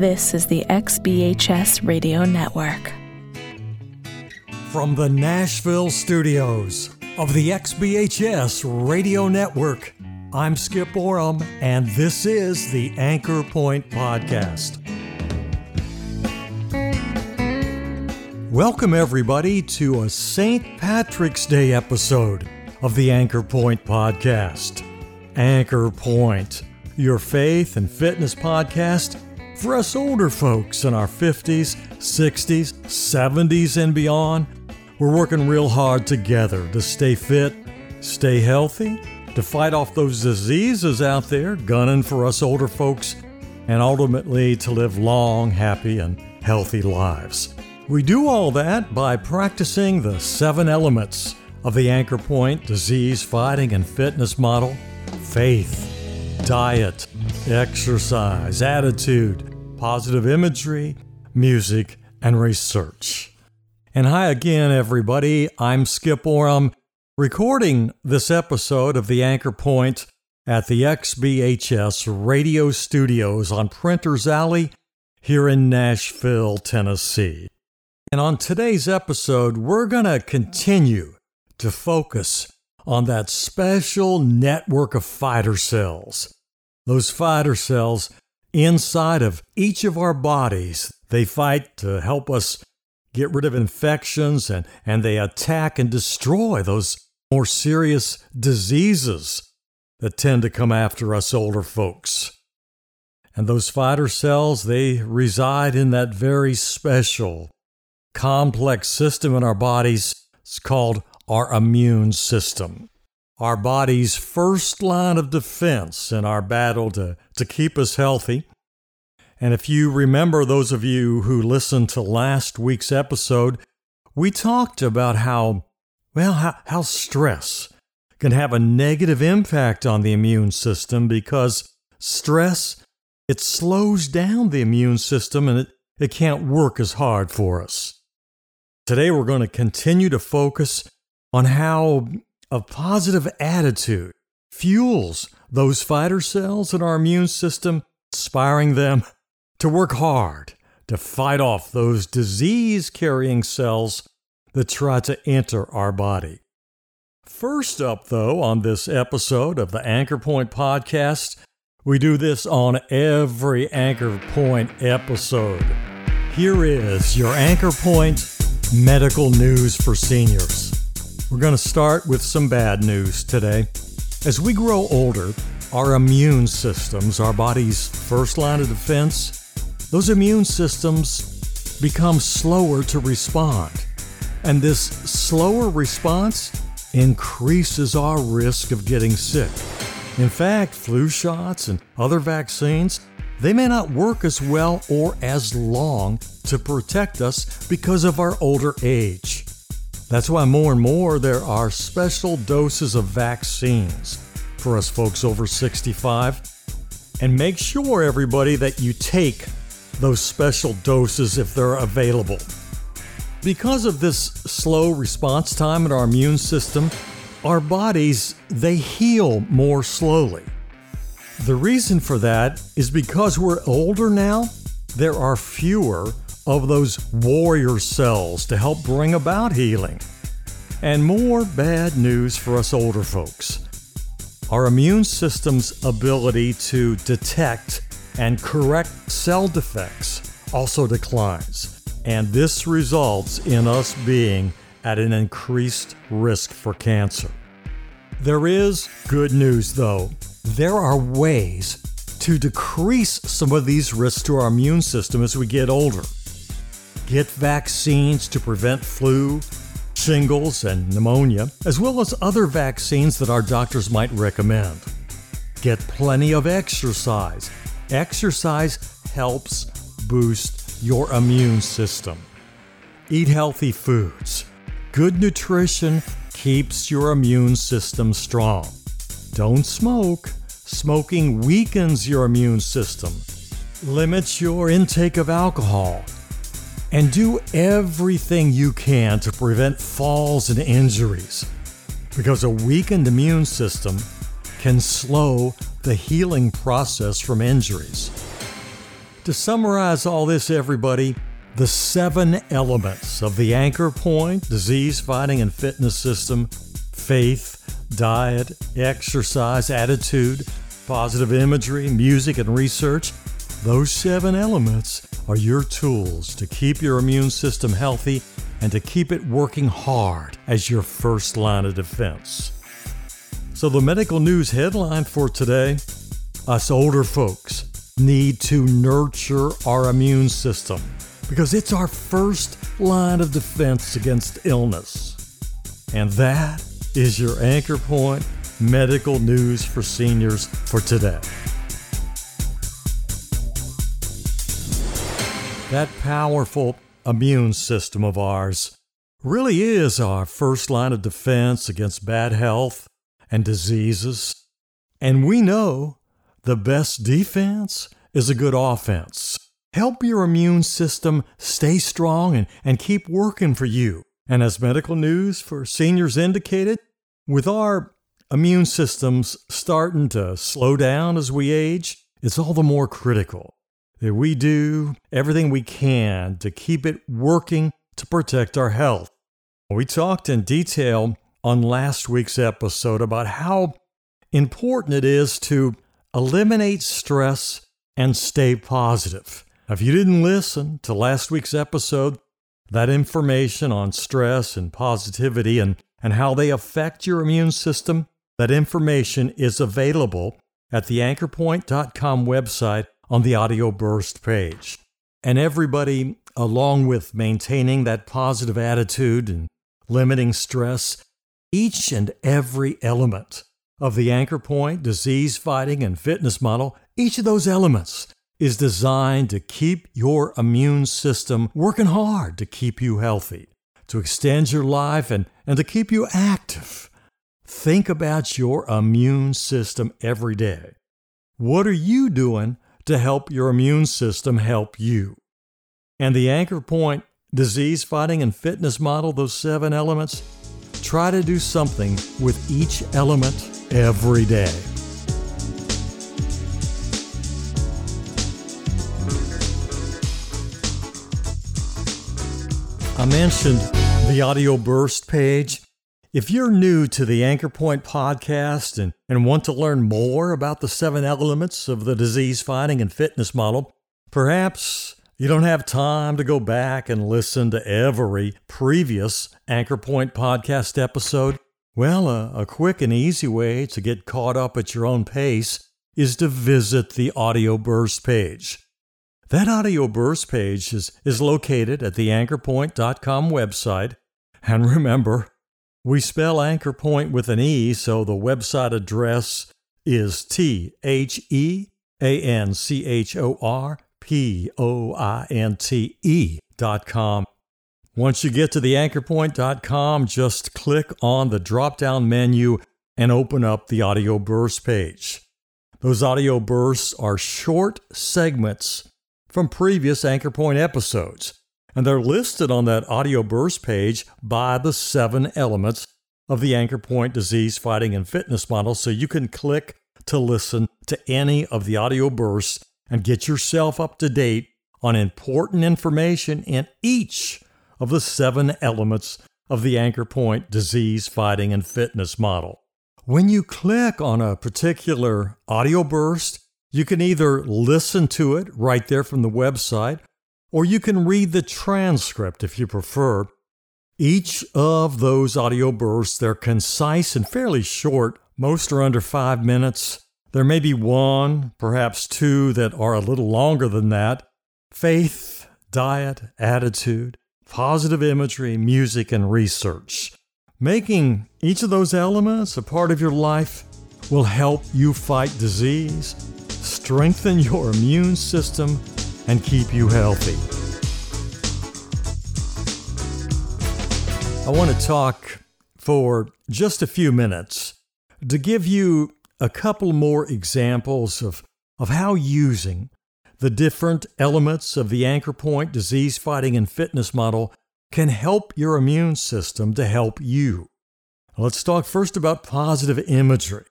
This is the XBHS Radio Network. From the Nashville studios of the XBHS Radio Network, I'm Skip Oram, and this is the Anchor Point Podcast. Welcome, everybody, to a St. Patrick's Day episode of the Anchor Point Podcast. Anchor Point, your faith and fitness podcast for us older folks in our 50s, 60s, 70s, and beyond, we're working real hard together to stay fit, stay healthy, to fight off those diseases out there, gunning for us older folks, and ultimately to live long, happy, and healthy lives. We do all that by practicing the seven elements of the Anchor Point disease fighting and fitness model faith, diet, exercise, attitude, positive imagery, music, and research. And hi again, everybody. I'm Skip Oram, recording this episode of The Anchor Point at the XBHS radio studios on Printers Alley here in Nashville, Tennessee. And on today's episode, we're going to continue to focus on that special network of fighter cells. Those fighter cells inside of each of our bodies. They fight to help us get rid of infections and, and they attack and destroy those more serious diseases that tend to come after us older folks. And those fighter cells, they reside in that very special, complex system in our bodies. It's called our immune system our body's first line of defense in our battle to, to keep us healthy. And if you remember, those of you who listened to last week's episode, we talked about how, well, how, how stress can have a negative impact on the immune system because stress, it slows down the immune system and it, it can't work as hard for us. Today, we're going to continue to focus on how a positive attitude fuels those fighter cells in our immune system, inspiring them to work hard to fight off those disease carrying cells that try to enter our body. First up, though, on this episode of the Anchor Point podcast, we do this on every Anchor Point episode. Here is your Anchor Point medical news for seniors. We're going to start with some bad news today. As we grow older, our immune systems, our body's first line of defense, those immune systems become slower to respond. And this slower response increases our risk of getting sick. In fact, flu shots and other vaccines, they may not work as well or as long to protect us because of our older age. That's why more and more there are special doses of vaccines for us folks over 65. And make sure, everybody, that you take those special doses if they're available. Because of this slow response time in our immune system, our bodies they heal more slowly. The reason for that is because we're older now, there are fewer of those warrior cells to help bring about healing. And more bad news for us older folks. Our immune system's ability to detect and correct cell defects also declines, and this results in us being at an increased risk for cancer. There is good news though. There are ways to decrease some of these risks to our immune system as we get older get vaccines to prevent flu, shingles, and pneumonia, as well as other vaccines that our doctors might recommend. Get plenty of exercise. Exercise helps boost your immune system. Eat healthy foods. Good nutrition keeps your immune system strong. Don't smoke. Smoking weakens your immune system. Limit your intake of alcohol and do everything you can to prevent falls and injuries because a weakened immune system can slow the healing process from injuries. To summarize all this, everybody, the seven elements of the anchor point disease fighting and fitness system faith, diet, exercise, attitude, positive imagery, music, and research those seven elements are your tools to keep your immune system healthy and to keep it working hard as your first line of defense. So, the medical news headline for today us older folks need to nurture our immune system because it's our first line of defense against illness. And that is your anchor point medical news for seniors for today. That powerful immune system of ours really is our first line of defense against bad health and diseases. And we know the best defense is a good offense. Help your immune system stay strong and, and keep working for you. And as medical news for seniors indicated, with our immune systems starting to slow down as we age, it's all the more critical that we do everything we can to keep it working to protect our health. We talked in detail on last week's episode about how important it is to eliminate stress and stay positive. If you didn't listen to last week's episode, that information on stress and positivity and, and how they affect your immune system, that information is available at the anchorpoint.com website on the audio burst page. And everybody, along with maintaining that positive attitude and limiting stress, each and every element of the anchor point, disease fighting, and fitness model, each of those elements is designed to keep your immune system working hard to keep you healthy, to extend your life, and, and to keep you active. Think about your immune system every day. What are you doing to help your immune system help you. And the anchor point disease fighting and fitness model, those seven elements, try to do something with each element every day. I mentioned the audio burst page. If you're new to the Anchor Point podcast and, and want to learn more about the seven elements of the disease fighting and fitness model, perhaps you don't have time to go back and listen to every previous Anchor Point podcast episode. Well, a, a quick and easy way to get caught up at your own pace is to visit the Audio Burst page. That Audio Burst page is, is located at the anchorpoint.com website. And remember, we spell Anchor Point with an E, so the website address is T H E A N C H O R P O I N T E dot com. Once you get to the anchorpoint.com, just click on the drop down menu and open up the audio burst page. Those audio bursts are short segments from previous Anchor Point episodes and they're listed on that audio burst page by the seven elements of the Anchor Point disease fighting and fitness model. So you can click to listen to any of the audio bursts and get yourself up to date on important information in each of the seven elements of the Anchor Point disease fighting and fitness model. When you click on a particular audio burst, you can either listen to it right there from the website or you can read the transcript if you prefer. Each of those audio bursts, they're concise and fairly short. Most are under five minutes. There may be one, perhaps two, that are a little longer than that. Faith, diet, attitude, positive imagery, music, and research. Making each of those elements a part of your life will help you fight disease, strengthen your immune system, and keep you healthy. I want to talk for just a few minutes to give you a couple more examples of, of how using the different elements of the anchor point disease fighting and fitness model can help your immune system to help you. Let's talk first about positive imagery.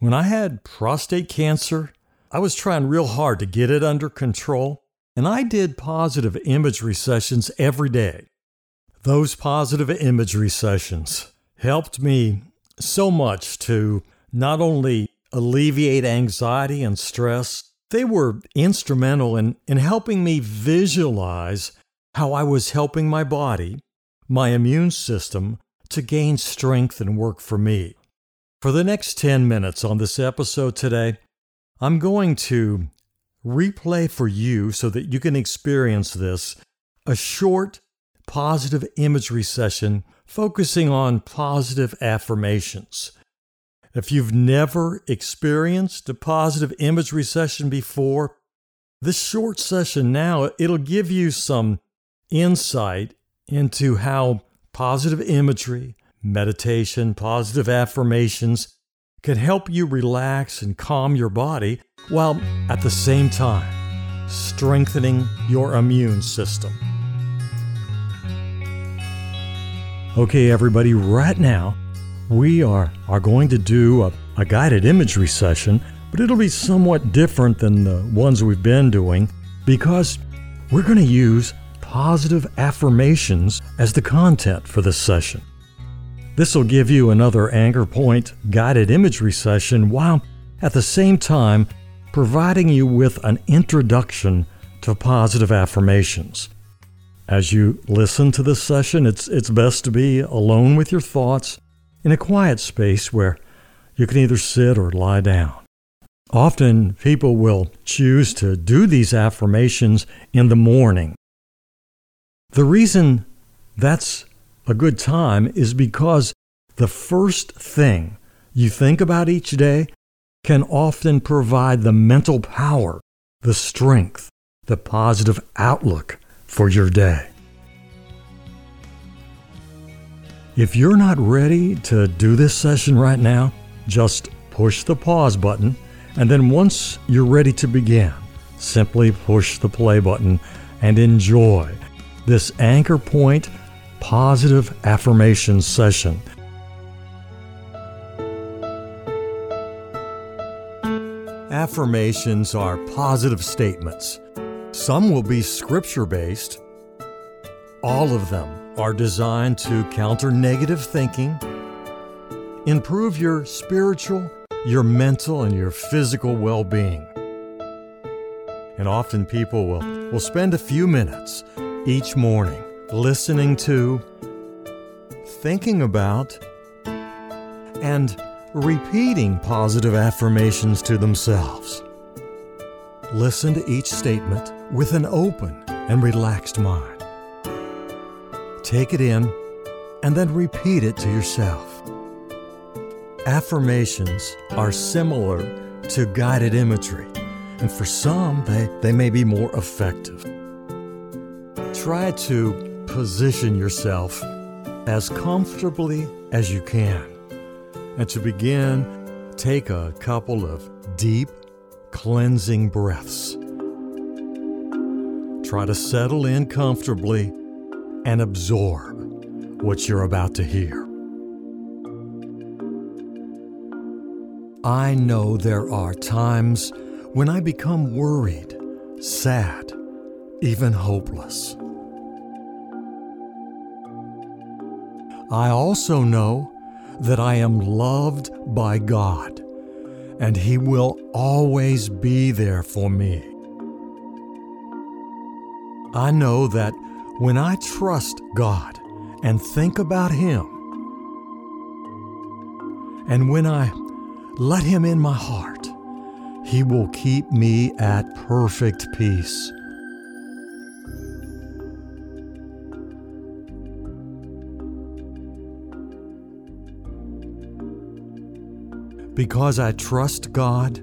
When I had prostate cancer I was trying real hard to get it under control, and I did positive imagery sessions every day. Those positive imagery sessions helped me so much to not only alleviate anxiety and stress, they were instrumental in, in helping me visualize how I was helping my body, my immune system, to gain strength and work for me. For the next 10 minutes on this episode today, I'm going to replay for you so that you can experience this a short positive imagery session focusing on positive affirmations. If you've never experienced a positive imagery session before, this short session now it'll give you some insight into how positive imagery, meditation, positive affirmations can help you relax and calm your body while at the same time strengthening your immune system. Okay, everybody, right now we are, are going to do a, a guided imagery session, but it'll be somewhat different than the ones we've been doing because we're going to use positive affirmations as the content for this session. This will give you another anchor point guided imagery session while at the same time providing you with an introduction to positive affirmations. As you listen to this session, it's, it's best to be alone with your thoughts in a quiet space where you can either sit or lie down. Often people will choose to do these affirmations in the morning. The reason that's a good time is because the first thing you think about each day can often provide the mental power, the strength, the positive outlook for your day. If you're not ready to do this session right now, just push the pause button, and then once you're ready to begin, simply push the play button and enjoy this anchor point positive affirmation session. Affirmations are positive statements. Some will be scripture based. All of them are designed to counter negative thinking, improve your spiritual, your mental, and your physical well being. And often people will, will spend a few minutes each morning listening to, thinking about, and repeating positive affirmations to themselves. Listen to each statement with an open and relaxed mind. Take it in and then repeat it to yourself. Affirmations are similar to guided imagery, and for some, they, they may be more effective. Try to position yourself as comfortably as you can. And to begin, take a couple of deep, cleansing breaths. Try to settle in comfortably and absorb what you're about to hear. I know there are times when I become worried, sad, even hopeless. I also know that I am loved by God and He will always be there for me. I know that when I trust God and think about Him, and when I let Him in my heart, He will keep me at perfect peace. Because I trust God,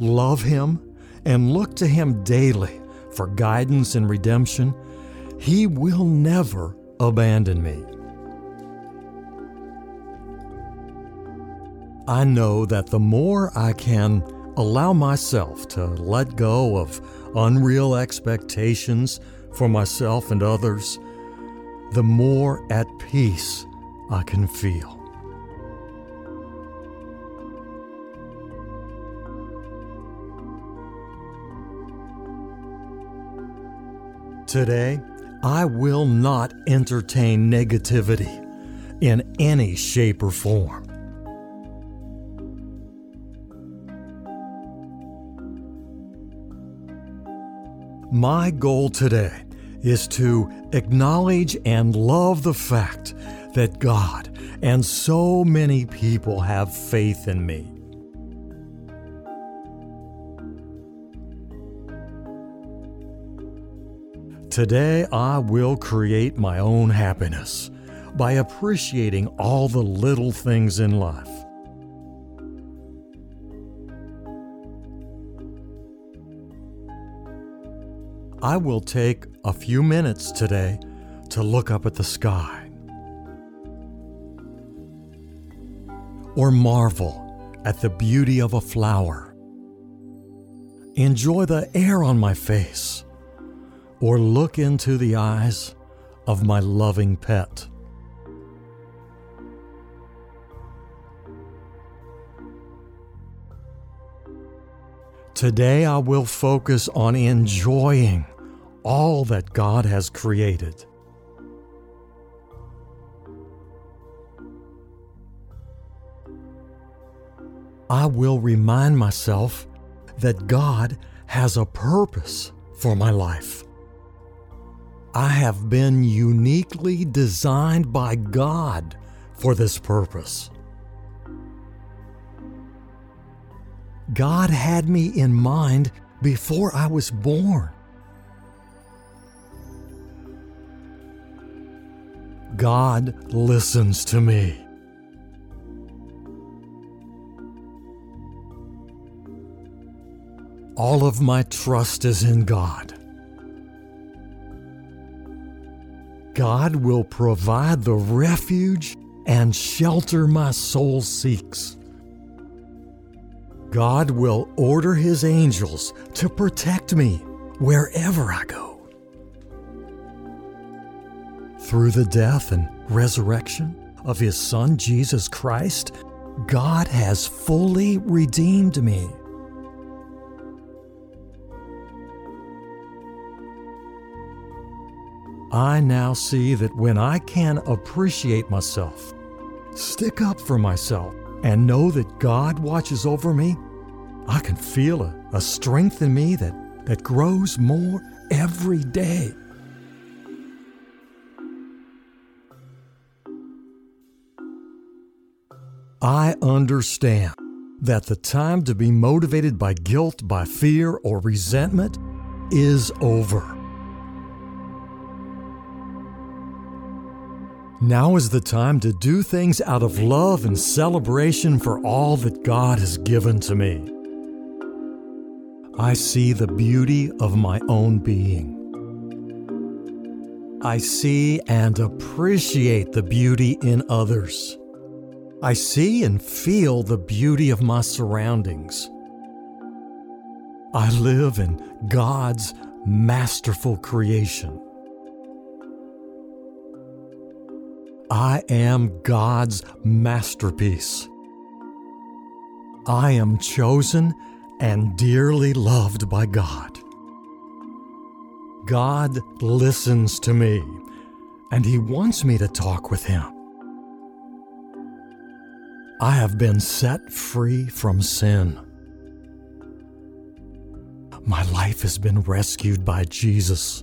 love Him, and look to Him daily for guidance and redemption, He will never abandon me. I know that the more I can allow myself to let go of unreal expectations for myself and others, the more at peace I can feel. Today, I will not entertain negativity in any shape or form. My goal today is to acknowledge and love the fact that God and so many people have faith in me. Today, I will create my own happiness by appreciating all the little things in life. I will take a few minutes today to look up at the sky or marvel at the beauty of a flower. Enjoy the air on my face or look into the eyes of my loving pet. Today I will focus on enjoying all that God has created. I will remind myself that God has a purpose for my life. I have been uniquely designed by God for this purpose. God had me in mind before I was born. God listens to me. All of my trust is in God. God will provide the refuge and shelter my soul seeks. God will order His angels to protect me wherever I go. Through the death and resurrection of His Son Jesus Christ, God has fully redeemed me. I now see that when I can appreciate myself, stick up for myself, and know that God watches over me, I can feel a, a strength in me that, that grows more every day. I understand that the time to be motivated by guilt, by fear, or resentment is over. Now is the time to do things out of love and celebration for all that God has given to me. I see the beauty of my own being. I see and appreciate the beauty in others. I see and feel the beauty of my surroundings. I live in God's masterful creation. I am God's masterpiece. I am chosen and dearly loved by God. God listens to me, and He wants me to talk with Him. I have been set free from sin. My life has been rescued by Jesus.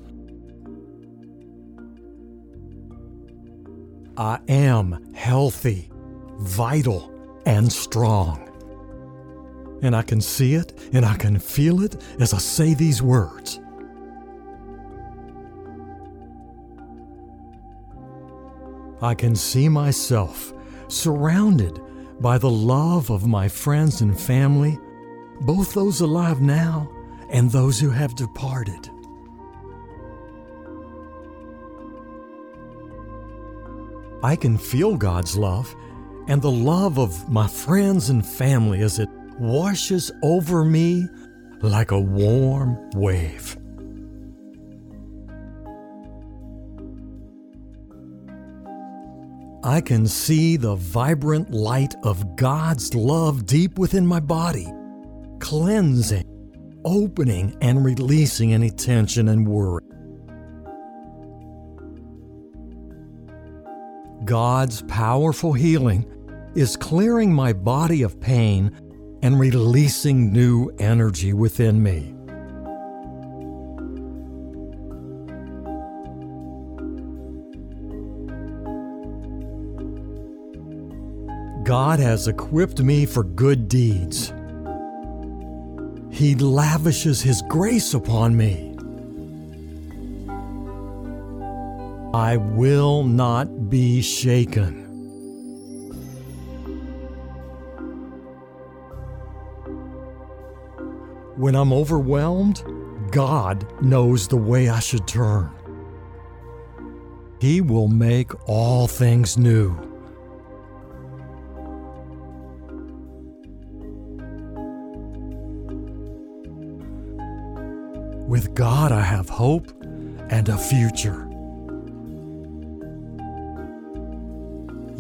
I am healthy, vital, and strong. And I can see it and I can feel it as I say these words. I can see myself surrounded by the love of my friends and family, both those alive now and those who have departed. I can feel God's love and the love of my friends and family as it washes over me like a warm wave. I can see the vibrant light of God's love deep within my body, cleansing, opening, and releasing any tension and worry. God's powerful healing is clearing my body of pain and releasing new energy within me. God has equipped me for good deeds. He lavishes His grace upon me. I will not be shaken. When I'm overwhelmed, God knows the way I should turn. He will make all things new. With God, I have hope and a future.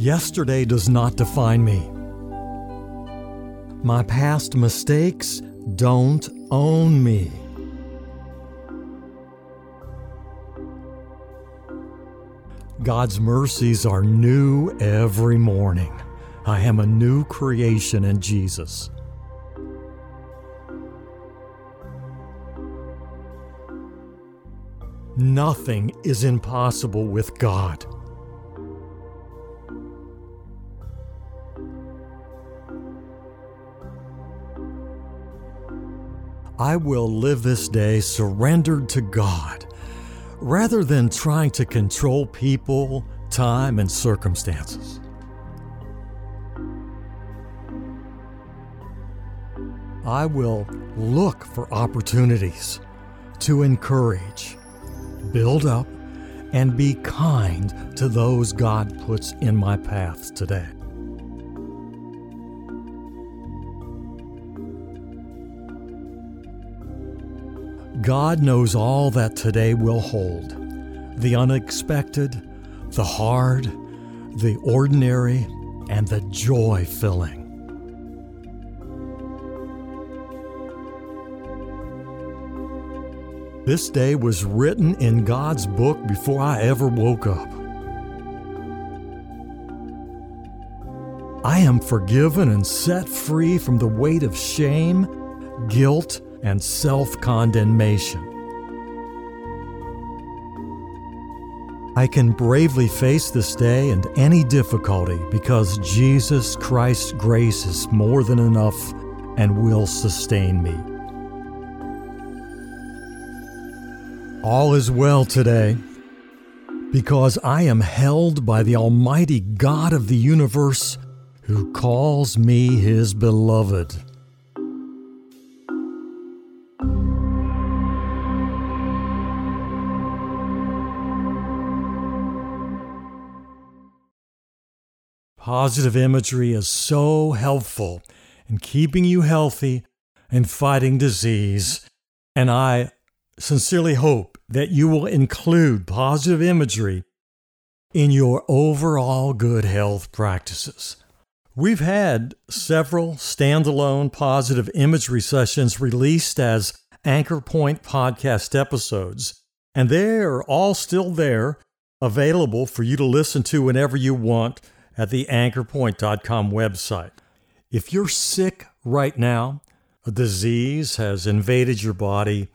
Yesterday does not define me. My past mistakes don't own me. God's mercies are new every morning. I am a new creation in Jesus. Nothing is impossible with God. I will live this day surrendered to God rather than trying to control people, time, and circumstances. I will look for opportunities to encourage, build up, and be kind to those God puts in my path today. God knows all that today will hold the unexpected, the hard, the ordinary, and the joy filling. This day was written in God's book before I ever woke up. I am forgiven and set free from the weight of shame, guilt, and self condemnation. I can bravely face this day and any difficulty because Jesus Christ's grace is more than enough and will sustain me. All is well today because I am held by the Almighty God of the universe who calls me his beloved. Positive imagery is so helpful in keeping you healthy and fighting disease. And I sincerely hope that you will include positive imagery in your overall good health practices. We've had several standalone positive imagery sessions released as Anchor Point podcast episodes, and they're all still there, available for you to listen to whenever you want at the anchorpoint.com website. If you're sick right now, a disease has invaded your body,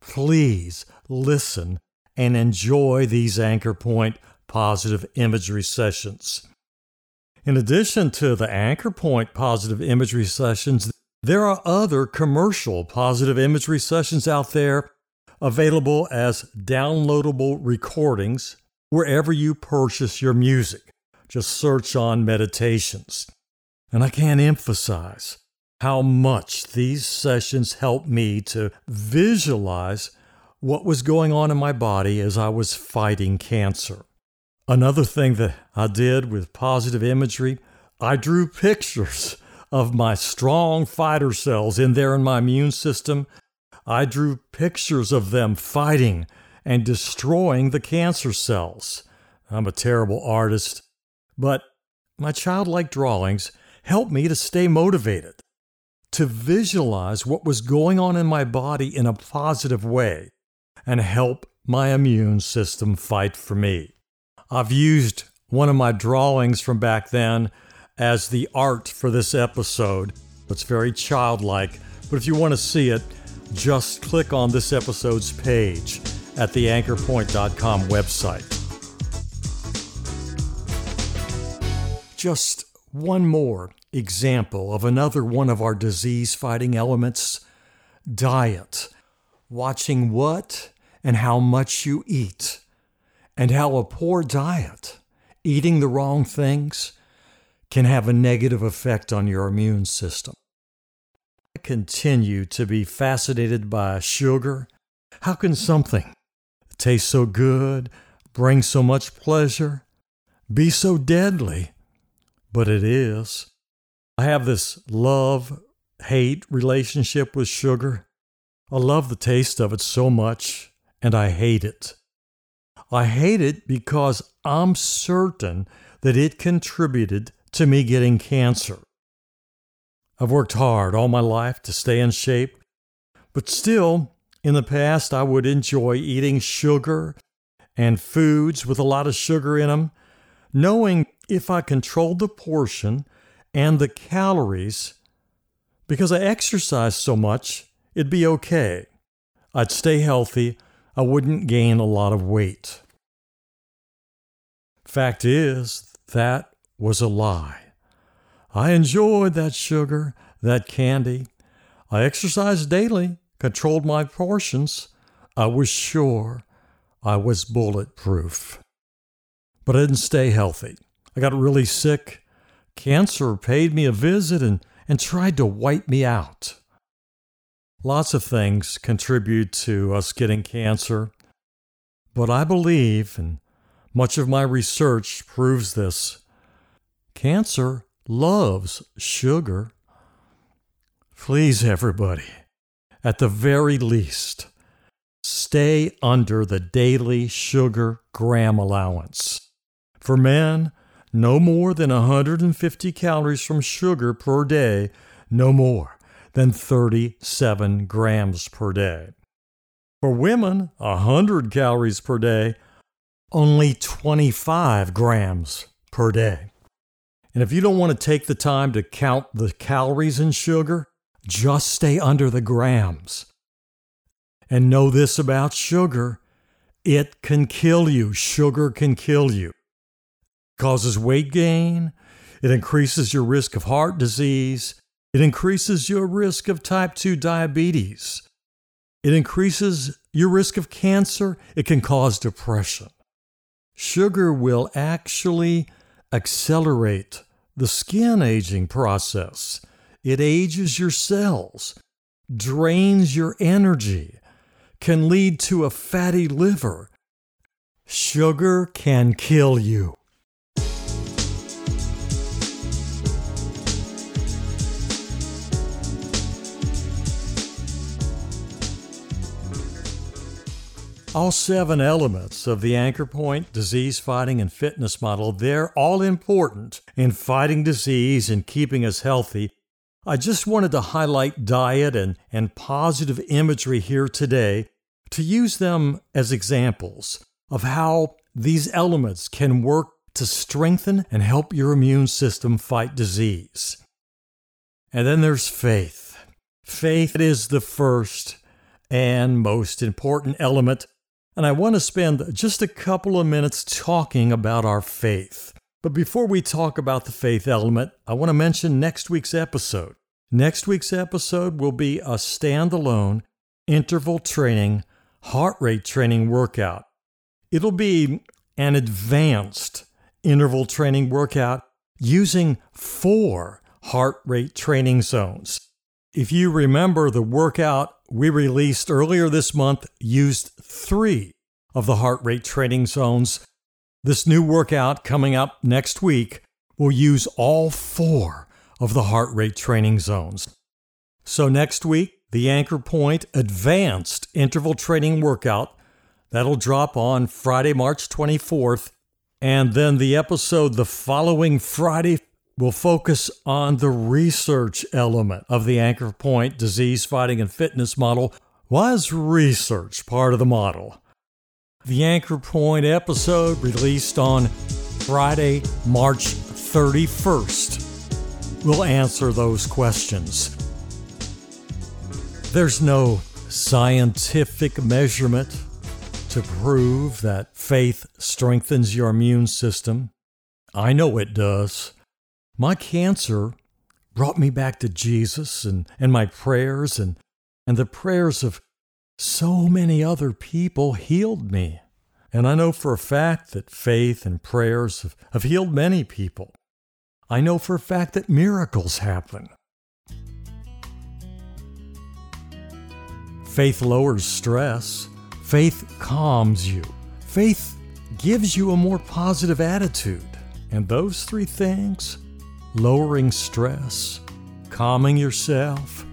please listen and enjoy these Anchor Point positive imagery sessions. In addition to the Anchor Point positive imagery sessions, there are other commercial positive imagery sessions out there available as downloadable recordings wherever you purchase your music. Just search on meditations. And I can't emphasize how much these sessions helped me to visualize what was going on in my body as I was fighting cancer. Another thing that I did with positive imagery, I drew pictures of my strong fighter cells in there in my immune system. I drew pictures of them fighting and destroying the cancer cells. I'm a terrible artist, but my childlike drawings helped me to stay motivated, to visualize what was going on in my body in a positive way, and help my immune system fight for me. I've used one of my drawings from back then as the art for this episode. It's very childlike, but if you want to see it, just click on this episode's page at the anchorpoint.com website. Just one more example of another one of our disease fighting elements diet. Watching what and how much you eat, and how a poor diet, eating the wrong things, can have a negative effect on your immune system. I continue to be fascinated by sugar. How can something taste so good, bring so much pleasure, be so deadly? But it is. I have this love hate relationship with sugar. I love the taste of it so much, and I hate it. I hate it because I'm certain that it contributed to me getting cancer. I've worked hard all my life to stay in shape, but still, in the past, I would enjoy eating sugar and foods with a lot of sugar in them, knowing if I controlled the portion and the calories, because I exercised so much, it'd be okay. I'd stay healthy, I wouldn't gain a lot of weight. Fact is, that was a lie. I enjoyed that sugar, that candy. I exercised daily, controlled my portions. I was sure I was bulletproof. But I didn't stay healthy. I got really sick. Cancer paid me a visit and, and tried to wipe me out. Lots of things contribute to us getting cancer, but I believe, and much of my research proves this, Cancer loves sugar. Please, everybody, at the very least, stay under the daily sugar gram allowance. For men, no more than 150 calories from sugar per day, no more than 37 grams per day. For women, 100 calories per day, only 25 grams per day. And if you don't want to take the time to count the calories in sugar, just stay under the grams. And know this about sugar it can kill you. Sugar can kill you. Causes weight gain, it increases your risk of heart disease, it increases your risk of type 2 diabetes, it increases your risk of cancer, it can cause depression. Sugar will actually accelerate the skin aging process. It ages your cells, drains your energy, can lead to a fatty liver. Sugar can kill you. All seven elements of the anchor point, disease fighting, and fitness model, they're all important in fighting disease and keeping us healthy. I just wanted to highlight diet and, and positive imagery here today to use them as examples of how these elements can work to strengthen and help your immune system fight disease. And then there's faith. Faith is the first and most important element and I want to spend just a couple of minutes talking about our faith. But before we talk about the faith element, I want to mention next week's episode. Next week's episode will be a standalone interval training, heart rate training workout. It'll be an advanced interval training workout using four heart rate training zones. If you remember, the workout we released earlier this month used three of the heart rate training zones. This new workout coming up next week will use all four of the heart rate training zones. So, next week, the Anchor Point Advanced Interval Training Workout. That'll drop on Friday, March 24th. And then the episode the following Friday will focus on the research element of the Anchor Point disease fighting and fitness model. Why is research part of the model? The Anchor Point episode released on Friday, March 31st, we'll answer those questions. There's no scientific measurement to prove that faith strengthens your immune system. I know it does. My cancer brought me back to Jesus and, and my prayers and, and the prayers of so many other people healed me. And I know for a fact that faith and prayers have, have healed many people. I know for a fact that miracles happen. Faith lowers stress. Faith calms you. Faith gives you a more positive attitude. And those three things lowering stress, calming yourself,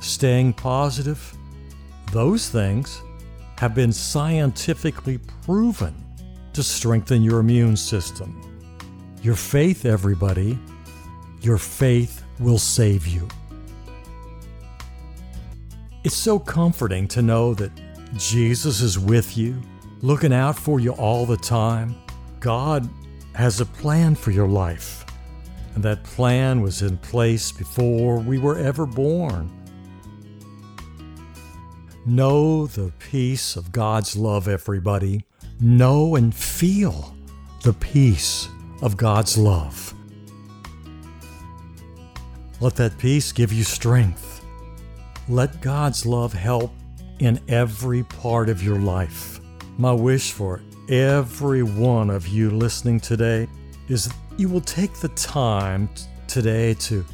staying positive those things have been scientifically proven to strengthen your immune system. Your faith, everybody, your faith will save you. It's so comforting to know that Jesus is with you, looking out for you all the time. God has a plan for your life, and that plan was in place before we were ever born. Know the peace of God's love, everybody. Know and feel the peace of God's love. Let that peace give you strength. Let God's love help in every part of your life. My wish for every one of you listening today is you will take the time today to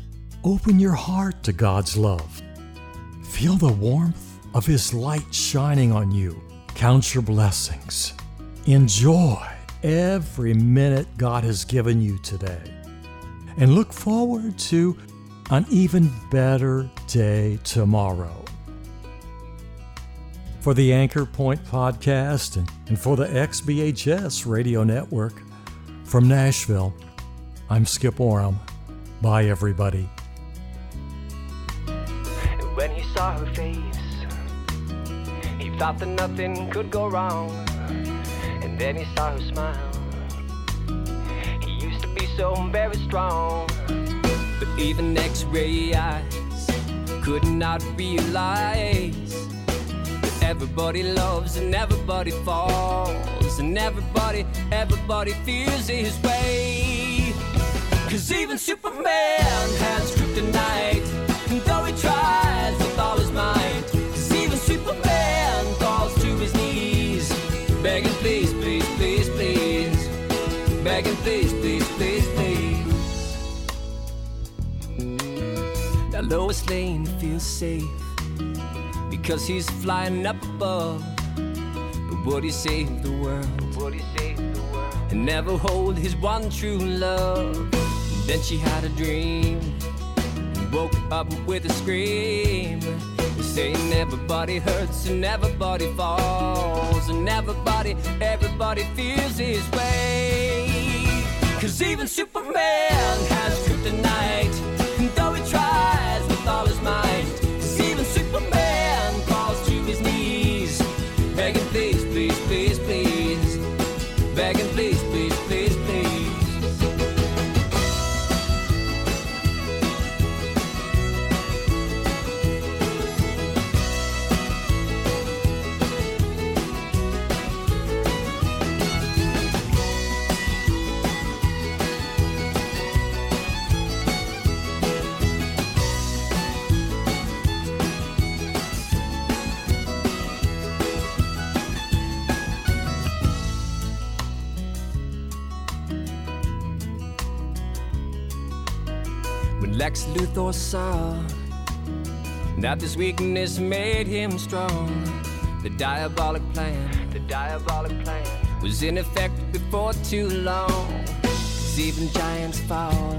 open your heart to God's love. Feel the warmth of His light shining on you. Count your blessings. Enjoy every minute God has given you today. And look forward to an even better day tomorrow. For the Anchor Point podcast and, and for the XBHS radio network from Nashville, I'm Skip Oram. Bye, everybody. When he saw her face, thought that nothing could go wrong. And then he saw her smile. He used to be so very strong. But even x ray eyes could not realize that everybody loves and everybody falls. And everybody, everybody feels his way. Cause even Superman has kryptonite. And though he tries with all his might, cause even Superman falls to his knees. Begging, please, please, please, please. Begging, please, please, please, please. Now Lois Lane feels safe because he's flying up above. But would he save the world? Would he save the world? And never hold his one true love. Then she had a dream woke up with a scream. Saying everybody hurts and everybody falls and everybody, everybody feels his way. Cause even Superman has kryptonite. Lex Luthor saw that this weakness made him strong, the diabolic plan, the diabolic plan was in effect before too long. 'Cause even giants fall,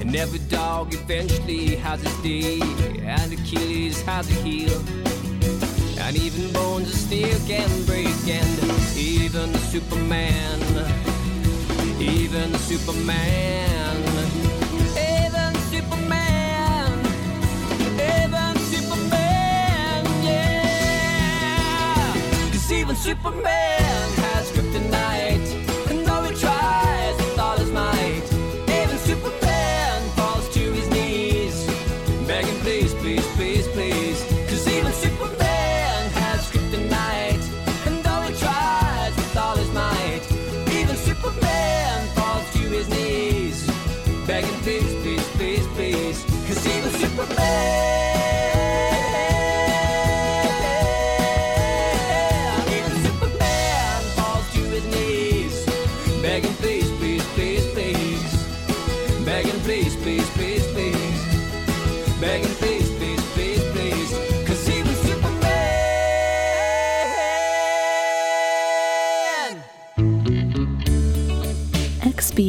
and every dog eventually has its day, and Achilles has a heel. And even bones of steel can break, and even Superman, even Superman, Superman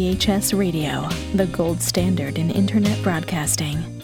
WBHS Radio, the gold standard in Internet broadcasting.